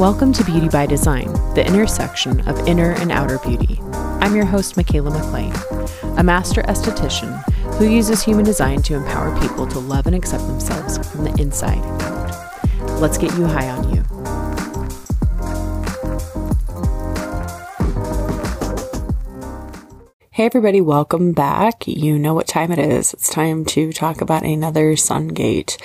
Welcome to Beauty by Design, the intersection of inner and outer beauty. I'm your host, Mikaela MacLean, a master esthetician who uses human design to empower people to love and accept themselves from the inside out. Let's get you high on you. Hey, everybody, welcome back. You know what time it is. It's time to talk about another sun gate.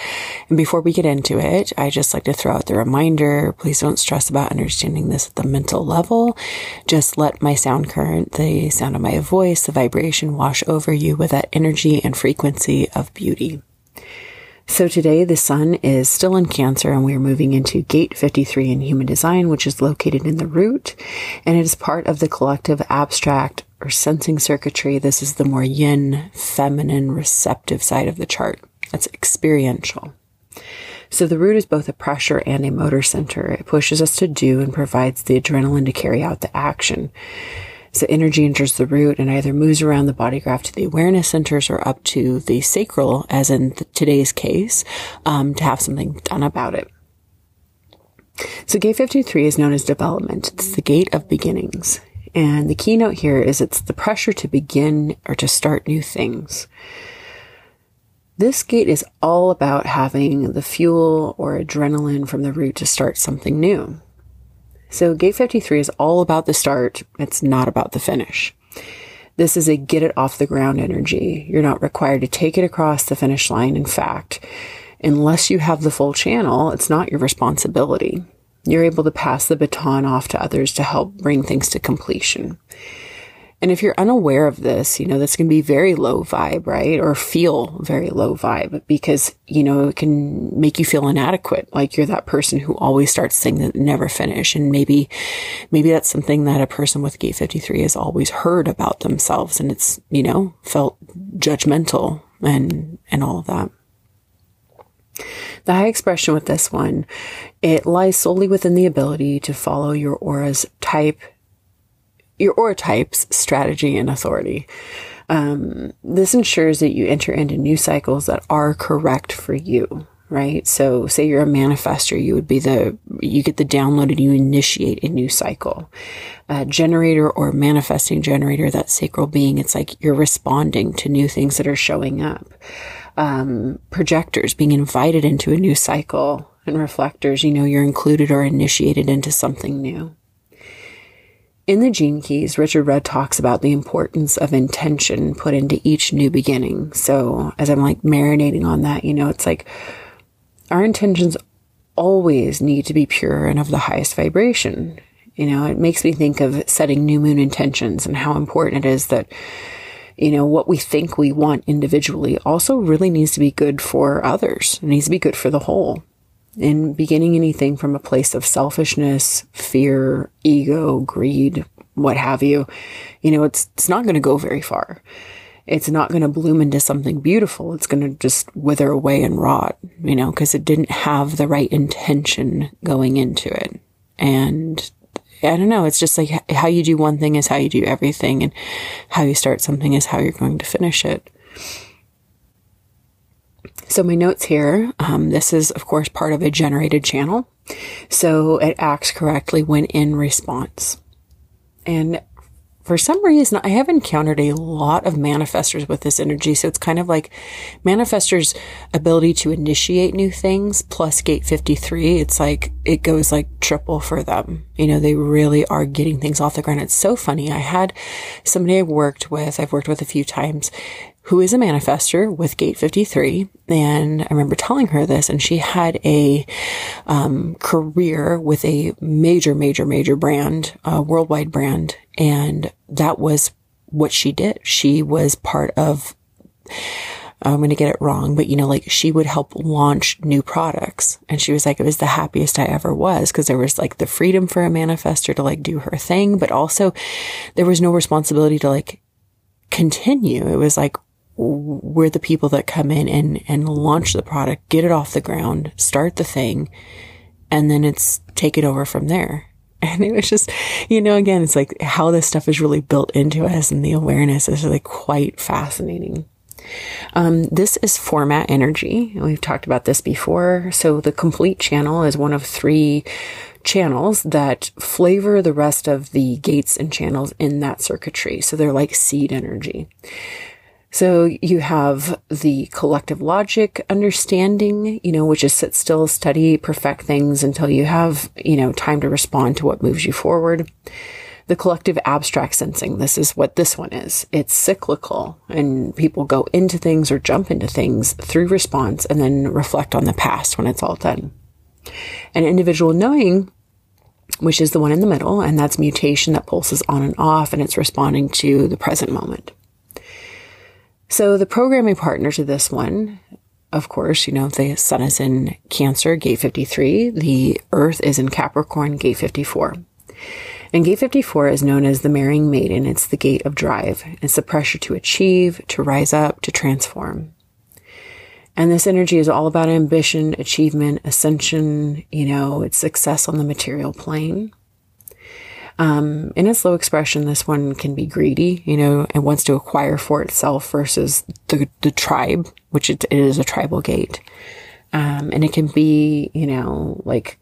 And before we get into it, I just like to throw out the reminder please don't stress about understanding this at the mental level. Just let my sound current, the sound of my voice, the vibration wash over you with that energy and frequency of beauty. So today the sun is still in Cancer and we're moving into gate 53 in human design, which is located in the root and it is part of the collective abstract or sensing circuitry. This is the more yin, feminine, receptive side of the chart. That's experiential. So the root is both a pressure and a motor center. It pushes us to do and provides the adrenaline to carry out the action. So energy enters the root and either moves around the body graph to the awareness centers or up to the sacral, as in today's case, um, to have something done about it. So gate 53 is known as development. It's the gate of beginnings. And the keynote here is it's the pressure to begin or to start new things. This gate is all about having the fuel or adrenaline from the root to start something new. So gate 53 is all about the start. It's not about the finish. This is a get it off the ground energy. You're not required to take it across the finish line. In fact, unless you have the full channel, it's not your responsibility you're able to pass the baton off to others to help bring things to completion. And if you're unaware of this, you know, this can be very low vibe, right? Or feel very low vibe because, you know, it can make you feel inadequate. Like you're that person who always starts things that never finish. And maybe, maybe that's something that a person with gate 53 has always heard about themselves. And it's, you know, felt judgmental and, and all of that. The high expression with this one, it lies solely within the ability to follow your aura's type, your aura type's strategy and authority. Um, this ensures that you enter into new cycles that are correct for you, right? So say you're a manifester, you would be the, you get the download and you initiate a new cycle. A generator or manifesting generator, that sacral being, it's like you're responding to new things that are showing up um, projectors being invited into a new cycle and reflectors, you know, you're included or initiated into something new. In the Gene Keys, Richard Rudd talks about the importance of intention put into each new beginning. So as I'm like marinating on that, you know, it's like our intentions always need to be pure and of the highest vibration. You know, it makes me think of setting new moon intentions and how important it is that you know, what we think we want individually also really needs to be good for others. It needs to be good for the whole. And beginning anything from a place of selfishness, fear, ego, greed, what have you, you know, it's, it's not going to go very far. It's not going to bloom into something beautiful. It's going to just wither away and rot, you know, because it didn't have the right intention going into it. And I don't know. It's just like how you do one thing is how you do everything, and how you start something is how you're going to finish it. So, my notes here um, this is, of course, part of a generated channel. So, it acts correctly when in response. And for some reason, I have encountered a lot of manifestors with this energy. So it's kind of like manifestors' ability to initiate new things plus gate 53. It's like it goes like triple for them. You know, they really are getting things off the ground. It's so funny. I had somebody I worked with, I've worked with a few times, who is a manifester with Gate 53. And I remember telling her this, and she had a um, career with a major, major, major brand, a worldwide brand. And that was what she did. She was part of, I'm going to get it wrong, but you know, like she would help launch new products. And she was like, it was the happiest I ever was because there was like the freedom for a manifester to like do her thing, but also there was no responsibility to like continue. It was like, we're the people that come in and, and launch the product, get it off the ground, start the thing, and then it's take it over from there. And it was just, you know, again, it's like how this stuff is really built into us and the awareness is really quite fascinating. Um, this is format energy. We've talked about this before. So the complete channel is one of three channels that flavor the rest of the gates and channels in that circuitry. So they're like seed energy. So you have the collective logic understanding, you know, which is sit still, study, perfect things until you have, you know, time to respond to what moves you forward. The collective abstract sensing. This is what this one is. It's cyclical and people go into things or jump into things through response and then reflect on the past when it's all done. An individual knowing which is the one in the middle, and that's mutation that pulses on and off and it's responding to the present moment. So the programming partner to this one, of course, you know, the sun is in Cancer, gate 53. The earth is in Capricorn, gate 54. And gate 54 is known as the marrying maiden. It's the gate of drive. It's the pressure to achieve, to rise up, to transform. And this energy is all about ambition, achievement, ascension, you know, it's success on the material plane. Um, in its low expression, this one can be greedy, you know, and wants to acquire for itself versus the, the tribe, which it, it is a tribal gate. Um, and it can be, you know, like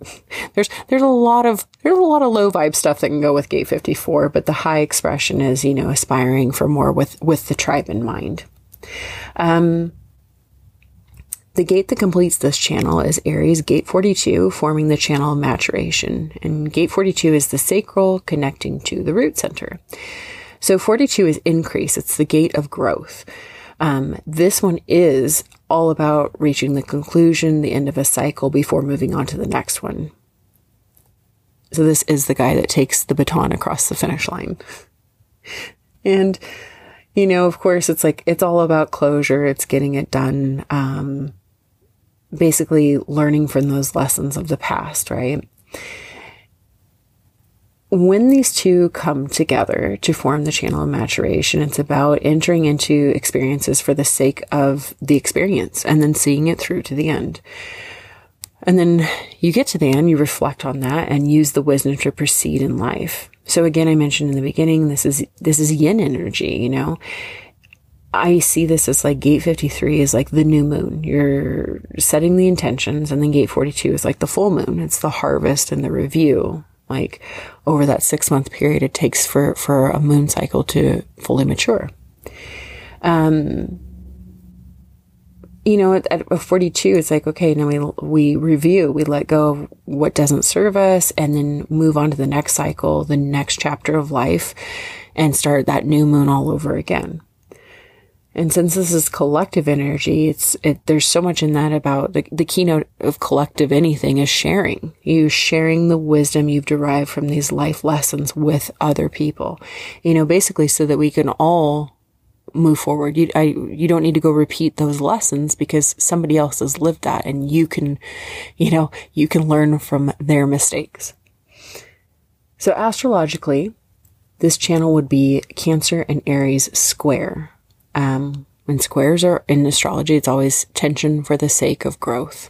there's, there's a lot of, there's a lot of low vibe stuff that can go with gate 54, but the high expression is, you know, aspiring for more with, with the tribe in mind. Um, the gate that completes this channel is Aries Gate 42, forming the channel of maturation. And Gate 42 is the sacral connecting to the root center. So 42 is increase. It's the gate of growth. Um, this one is all about reaching the conclusion, the end of a cycle before moving on to the next one. So this is the guy that takes the baton across the finish line. and, you know, of course, it's like, it's all about closure. It's getting it done. Um, basically learning from those lessons of the past, right? When these two come together to form the channel of maturation, it's about entering into experiences for the sake of the experience and then seeing it through to the end. And then you get to the end, you reflect on that and use the wisdom to proceed in life. So again, I mentioned in the beginning, this is, this is yin energy, you know, I see this as like gate 53 is like the new moon. You're setting the intentions and then gate 42 is like the full moon. It's the harvest and the review. Like over that six month period it takes for, for a moon cycle to fully mature. Um, you know, at, at 42, it's like, okay, now we, we review, we let go of what doesn't serve us and then move on to the next cycle, the next chapter of life and start that new moon all over again. And since this is collective energy, it's, it, there's so much in that about the, the keynote of collective anything is sharing. You sharing the wisdom you've derived from these life lessons with other people, you know, basically so that we can all move forward. You, I, you don't need to go repeat those lessons because somebody else has lived that and you can, you know, you can learn from their mistakes. So astrologically, this channel would be Cancer and Aries square um, when squares are in astrology, it's always tension for the sake of growth.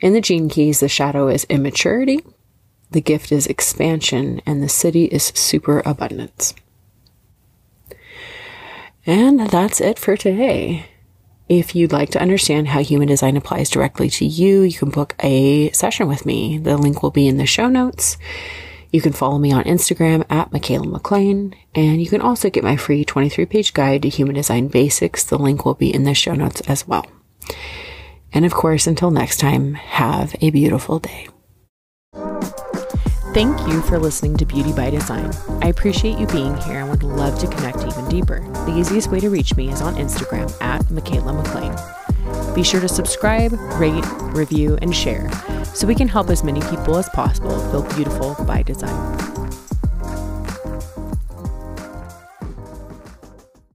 In the gene keys, the shadow is immaturity, the gift is expansion, and the siddhi is superabundance. And that's it for today. If you'd like to understand how human design applies directly to you, you can book a session with me. The link will be in the show notes. You can follow me on Instagram at Mikaela MacLean, and you can also get my free 23 page guide to human design basics. The link will be in the show notes as well. And of course, until next time, have a beautiful day. Thank you for listening to Beauty by Design. I appreciate you being here and would love to connect even deeper. The easiest way to reach me is on Instagram at Mikaela MacLean. Be sure to subscribe, rate, review, and share so we can help as many people as possible feel beautiful by design.